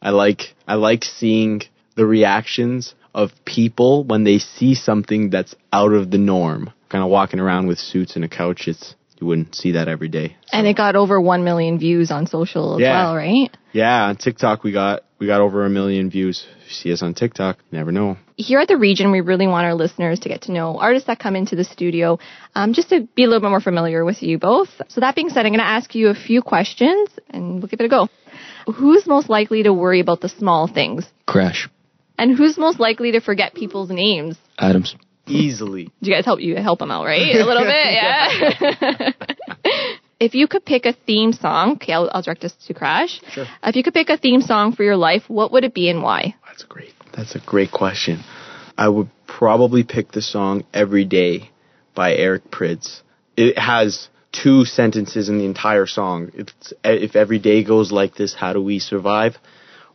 I like I like seeing the reactions of people when they see something that's out of the norm. Kind of walking around with suits and a couch, it's you wouldn't see that every day. And it got over 1 million views on social as Yeah. well, right? Yeah, on TikTok we got we got over a million views. If you see us on TikTok, never know. Here at the region, we really want our listeners to get to know artists that come into the studio, um, just to be a little bit more familiar with you both. So that being said, I'm going to ask you a few questions, and we'll give it a go. Who's most likely to worry about the small things? Crash. And who's most likely to forget people's names? Adams. Easily. Did you guys help you help them out, right? A little bit, yeah. if you could pick a theme song, okay, I'll, I'll direct this to Crash. Sure. If you could pick a theme song for your life, what would it be and why? That's a great question. I would probably pick the song Every Day by Eric Prydz. It has two sentences in the entire song. It's if every day goes like this, how do we survive?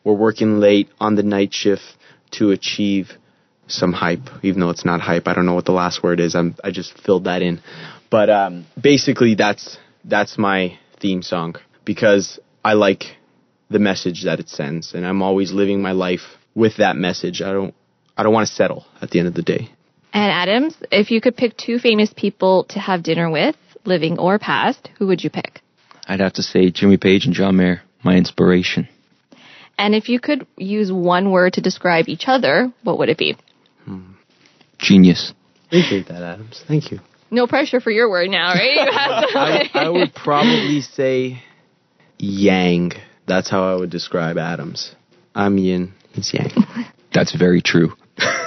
We're working late on the night shift to achieve some hype, even though it's not hype. I don't know what the last word is. I'm I just filled that in. But um basically that's that's my theme song because I like the message that it sends and I'm always living my life with that message. I don't I don't want to settle at the end of the day. And Adams, if you could pick two famous people to have dinner with, living or past, who would you pick? I'd have to say Jimmy Page and John Mayer, my inspiration. And if you could use one word to describe each other, what would it be? Hmm. Genius. Appreciate that, Adams. Thank you. No pressure for your word now, right? You have to I, I would probably say Yang. That's how I would describe Adams. I'm Yin, he's Yang. That's very true.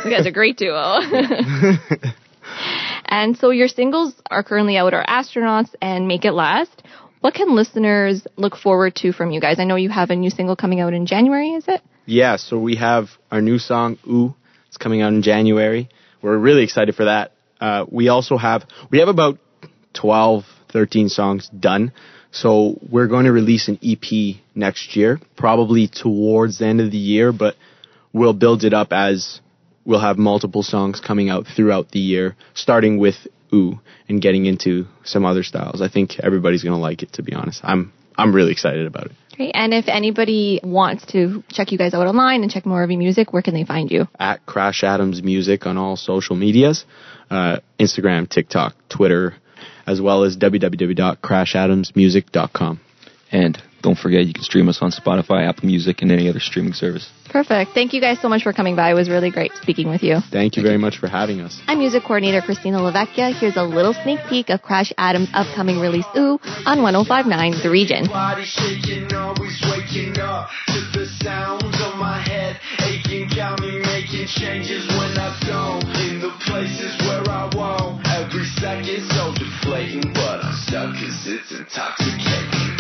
You guys are a great duo. and so your singles are currently out are Astronauts and Make It Last. What can listeners look forward to from you guys? I know you have a new single coming out in January, is it? Yeah, so we have our new song Ooh. It's coming out in January. We're really excited for that. Uh, we also have we have about 12, 13 songs done. So we're going to release an EP next year, probably towards the end of the year, but we'll build it up as we'll have multiple songs coming out throughout the year, starting with Ooh and getting into some other styles. I think everybody's going to like it to be honest. I'm I'm really excited about it. Great. And if anybody wants to check you guys out online and check more of your music, where can they find you? at Crash Adams Music on all social medias, uh, Instagram, TikTok, Twitter, as well as www.crashadamsmusic.com. And don't forget, you can stream us on Spotify, Apple Music, and any other streaming service. Perfect. Thank you guys so much for coming by. It was really great speaking with you. Thank you very much for having us. I'm music coordinator Christina Lavecchia. Here's a little sneak peek of Crash Adams' upcoming release, Ooh, on 1059 The Region. Body shaking, always waking up to the sounds of my head aching, got me making changes when I don't. In the places where I won't, every second so deflating, but I'm stuck 'cause it's intoxicating.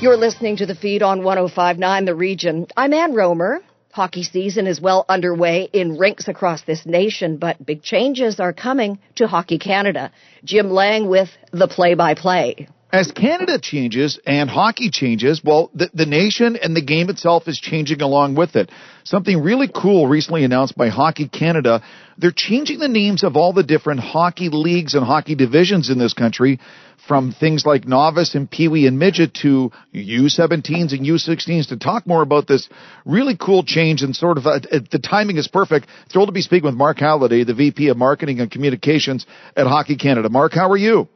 You're listening to the feed on 1059 The Region. I'm Ann Rohmer. Hockey season is well underway in rinks across this nation, but big changes are coming to Hockey Canada. Jim Lang with the play by play. As Canada changes and hockey changes, well, the, the nation and the game itself is changing along with it. Something really cool recently announced by Hockey Canada. They're changing the names of all the different hockey leagues and hockey divisions in this country from things like novice and peewee and midget to U17s and U16s to talk more about this really cool change and sort of uh, the timing is perfect. Thrilled to be speaking with Mark Halliday, the VP of Marketing and Communications at Hockey Canada. Mark, how are you?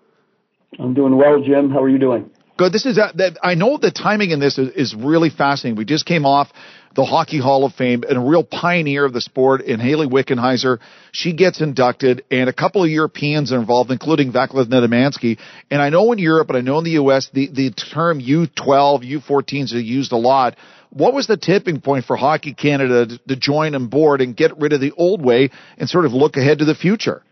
I'm doing well, Jim. How are you doing? Good. This is uh, that I know the timing in this is, is really fascinating. We just came off the Hockey Hall of Fame and a real pioneer of the sport in Hayley Wickenheiser. She gets inducted and a couple of Europeans are involved, including Vaclav Nedomansky. And I know in Europe and I know in the U.S. the, the term U12, U14s are used a lot. What was the tipping point for Hockey Canada to, to join on board and get rid of the old way and sort of look ahead to the future?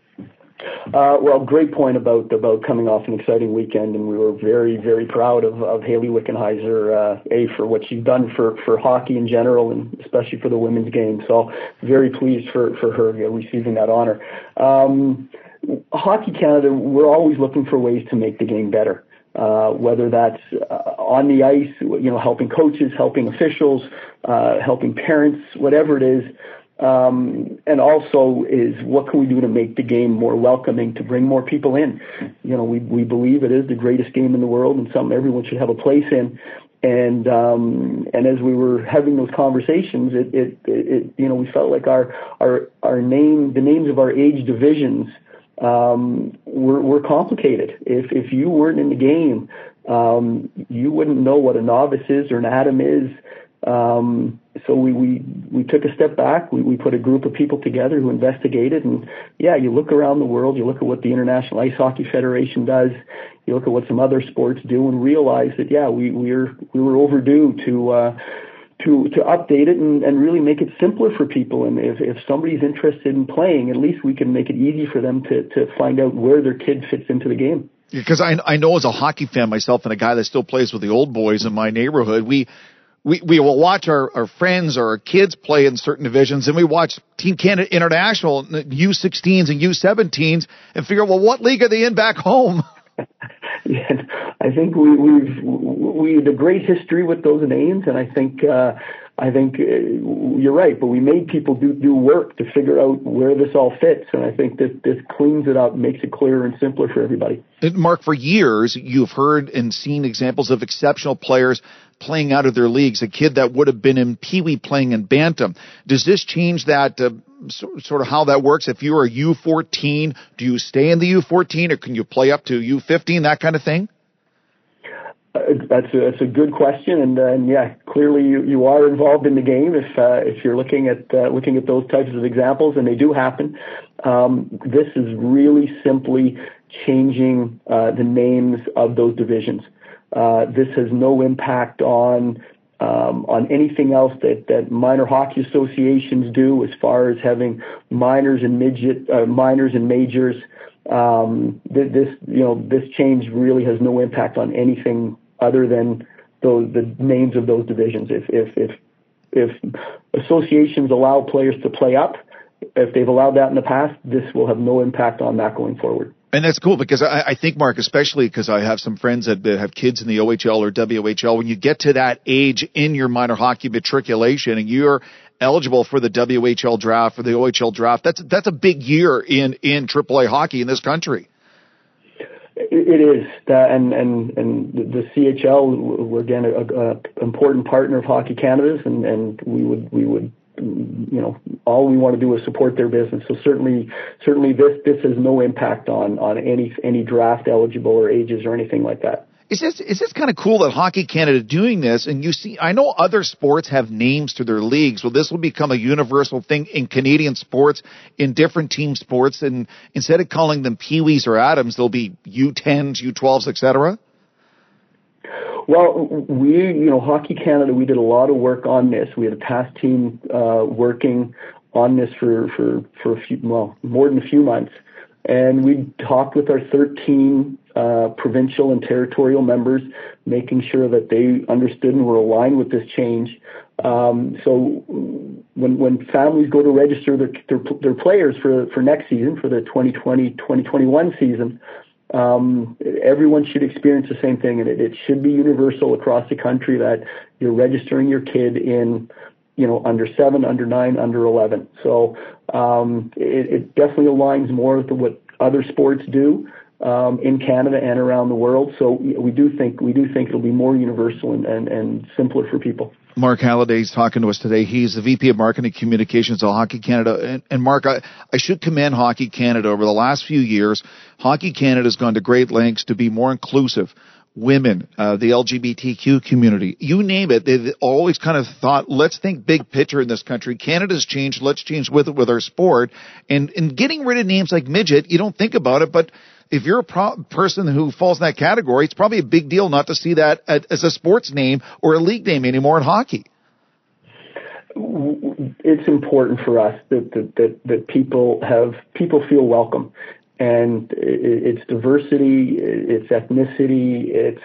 Uh, well, great point about about coming off an exciting weekend, and we were very very proud of of Hayley Wickenheiser, uh, a for what she's done for for hockey in general, and especially for the women's game. So very pleased for for her receiving that honor. Um, Hockey Canada, we're always looking for ways to make the game better. Uh, whether that's uh, on the ice, you know, helping coaches, helping officials, uh, helping parents, whatever it is. Um, and also is what can we do to make the game more welcoming, to bring more people in? You know, we we believe it is the greatest game in the world and something everyone should have a place in. And um, and as we were having those conversations, it, it it you know we felt like our our our name, the names of our age divisions um, were, were complicated. If if you weren't in the game, um, you wouldn't know what a novice is or an atom is. Um, so we, we, we took a step back. We, we put a group of people together who investigated. And yeah, you look around the world, you look at what the International Ice Hockey Federation does, you look at what some other sports do and realize that, yeah, we, we're, we were overdue to, uh, to, to update it and, and really make it simpler for people. And if, if somebody's interested in playing, at least we can make it easy for them to, to find out where their kid fits into the game because I I know as a hockey fan myself and a guy that still plays with the old boys in my neighborhood, we we, we will watch our, our friends or our kids play in certain divisions and we watch Team Canada International, U16s and U17s and figure, well, what league are they in back home? yeah, I think we, we've, we had a great history with those names and I think, uh, I think uh, you're right, but we made people do do work to figure out where this all fits, and I think that this cleans it up, makes it clearer and simpler for everybody. And Mark, for years you've heard and seen examples of exceptional players playing out of their leagues. A kid that would have been in Pee Wee playing in Bantam. Does this change that? Uh, so, sort of how that works. If you're a U14, do you stay in the U14 or can you play up to U15? That kind of thing. Uh, that's a, that's a good question, and, uh, and yeah, clearly you, you are involved in the game. If uh, if you're looking at uh, looking at those types of examples, and they do happen, um, this is really simply changing uh, the names of those divisions. Uh, this has no impact on um, on anything else that, that minor hockey associations do as far as having minors and midget uh, minors and majors. Um, this you know this change really has no impact on anything other than those the names of those divisions. If if if if associations allow players to play up, if they've allowed that in the past, this will have no impact on that going forward. And that's cool because I, I think, Mark, especially because I have some friends that, have kids in the OHL or WHL, when you get to that age in your minor hockey matriculation and you're eligible for the WHL draft or the OHL draft, that's that's a big year in in AAA hockey in this country. It is, that, and and and the CHL we're again a, a important partner of Hockey Canada's, and and we would we would you know all we want to do is support their business. So certainly certainly this this has no impact on on any any draft eligible or ages or anything like that. Is this is this kind of cool that Hockey Canada doing this? And you see, I know other sports have names to their leagues. Well, this will become a universal thing in Canadian sports, in different team sports, and instead of calling them Pee Wees or Atoms, they'll be U10s, U12s, etc. Well, we, you know, Hockey Canada, we did a lot of work on this. We had a task team uh, working on this for for for a few, well, more than a few months, and we talked with our 13 uh, provincial and territorial members, making sure that they understood and were aligned with this change. Um, so when when families go to register their, their, their players for for next season for the 2020-2021 season, um, everyone should experience the same thing, and it, it should be universal across the country that you're registering your kid in you know, under seven, under nine, under 11. So um, it, it definitely aligns more with what other sports do um, in Canada and around the world. So we do think we do think it'll be more universal and, and, and simpler for people. Mark Halliday's talking to us today. He's the VP of Marketing Communications at Hockey Canada. And, and Mark, I, I, should commend Hockey Canada. Over the last few years, Hockey Canada has gone to great lengths to be more inclusive. Women, uh, the LGBTQ community, you name it. They've always kind of thought, let's think big picture in this country. Canada's changed. Let's change with it with our sport. And, and getting rid of names like midget, you don't think about it, but if you're a pro- person who falls in that category, it's probably a big deal not to see that as a sports name or a league name anymore in hockey. It's important for us that that that, that people have people feel welcome. and it's diversity, it's ethnicity, it's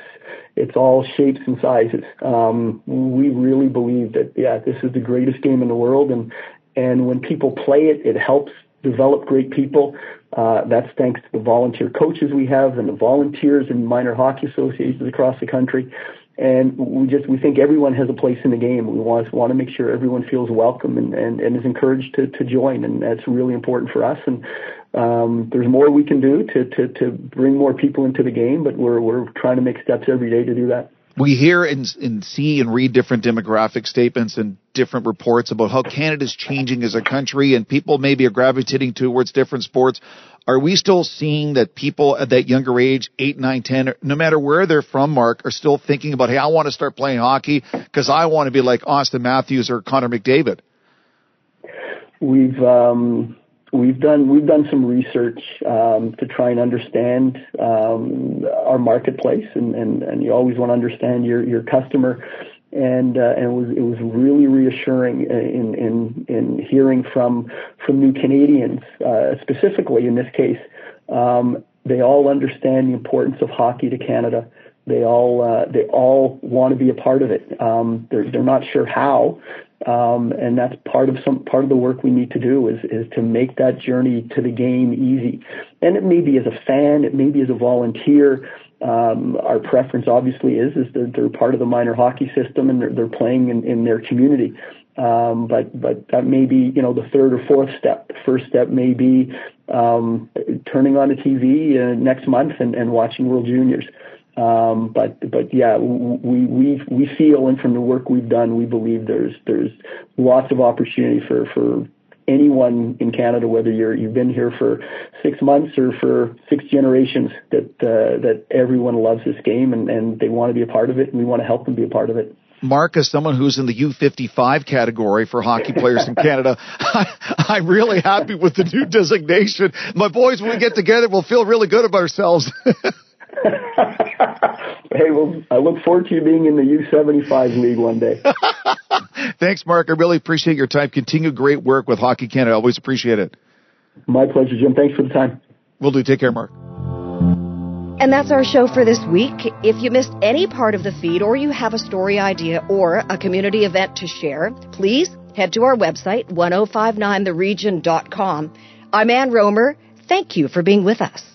it's all shapes and sizes. Um, we really believe that yeah, this is the greatest game in the world, and and when people play it, it helps develop great people. Uh, that's thanks to the volunteer coaches we have and the volunteers in minor hockey associations across the country. And we just we think everyone has a place in the game. We want want to make sure everyone feels welcome and, and, and is encouraged to, to join, and that's really important for us. And um, there's more we can do to, to, to bring more people into the game, but we're we're trying to make steps every day to do that we hear and, and, see and read different demographic statements and different reports about how Canada's changing as a country and people maybe are gravitating towards different sports. Are we still seeing that people at that younger age, 8, 9, 10, no matter where they're from, Mark, are still thinking about, hey, I want to start playing hockey because I want to be like Auston Matthews or Connor McDavid? We've, um, we've done we've done some research um, to try and understand um, our marketplace, and, and, and you always want to understand your your customer, and uh, and it was it was really reassuring in in in hearing from from new Canadians, uh, specifically in this case, um, they all understand the importance of hockey to Canada. They all uh, they all want to be a part of it. They're they're not sure how, um, and that's part of some part of the work we need to do is is to make that journey to the game easy. And it may be as a fan, it may be as a volunteer. Um, our preference obviously is is that they're part of the minor hockey system and they're, they're playing in, in their community. Um, but but that may be you know the third or fourth step. The first step may be um, turning on the TV uh, next month and, and watching World Juniors. Um, but but yeah, we we we feel and from the work we've done, we believe there's there's lots of opportunity for for anyone in Canada, whether you're you've been here for six months or for six generations, that uh, that everyone loves this game and and they want to be a part of it, and we want to help them be a part of it. Mark, as someone who's in the U55 category for hockey players in Canada, I, I'm really happy with the new designation. My boys, when we get together, we'll feel really good about ourselves. hey, well, I look forward to you being in the U75 league one day. Thanks, Mark. I really appreciate your time. Continue great work with Hockey Canada. I always appreciate it. My pleasure, Jim. Thanks for the time. We'll do. Take care, Mark. And that's our show for this week. If you missed any part of the feed or you have a story idea or a community event to share, please head to our website, 1059theregion.com. I'm Ann Rohmer. Thank you for being with us.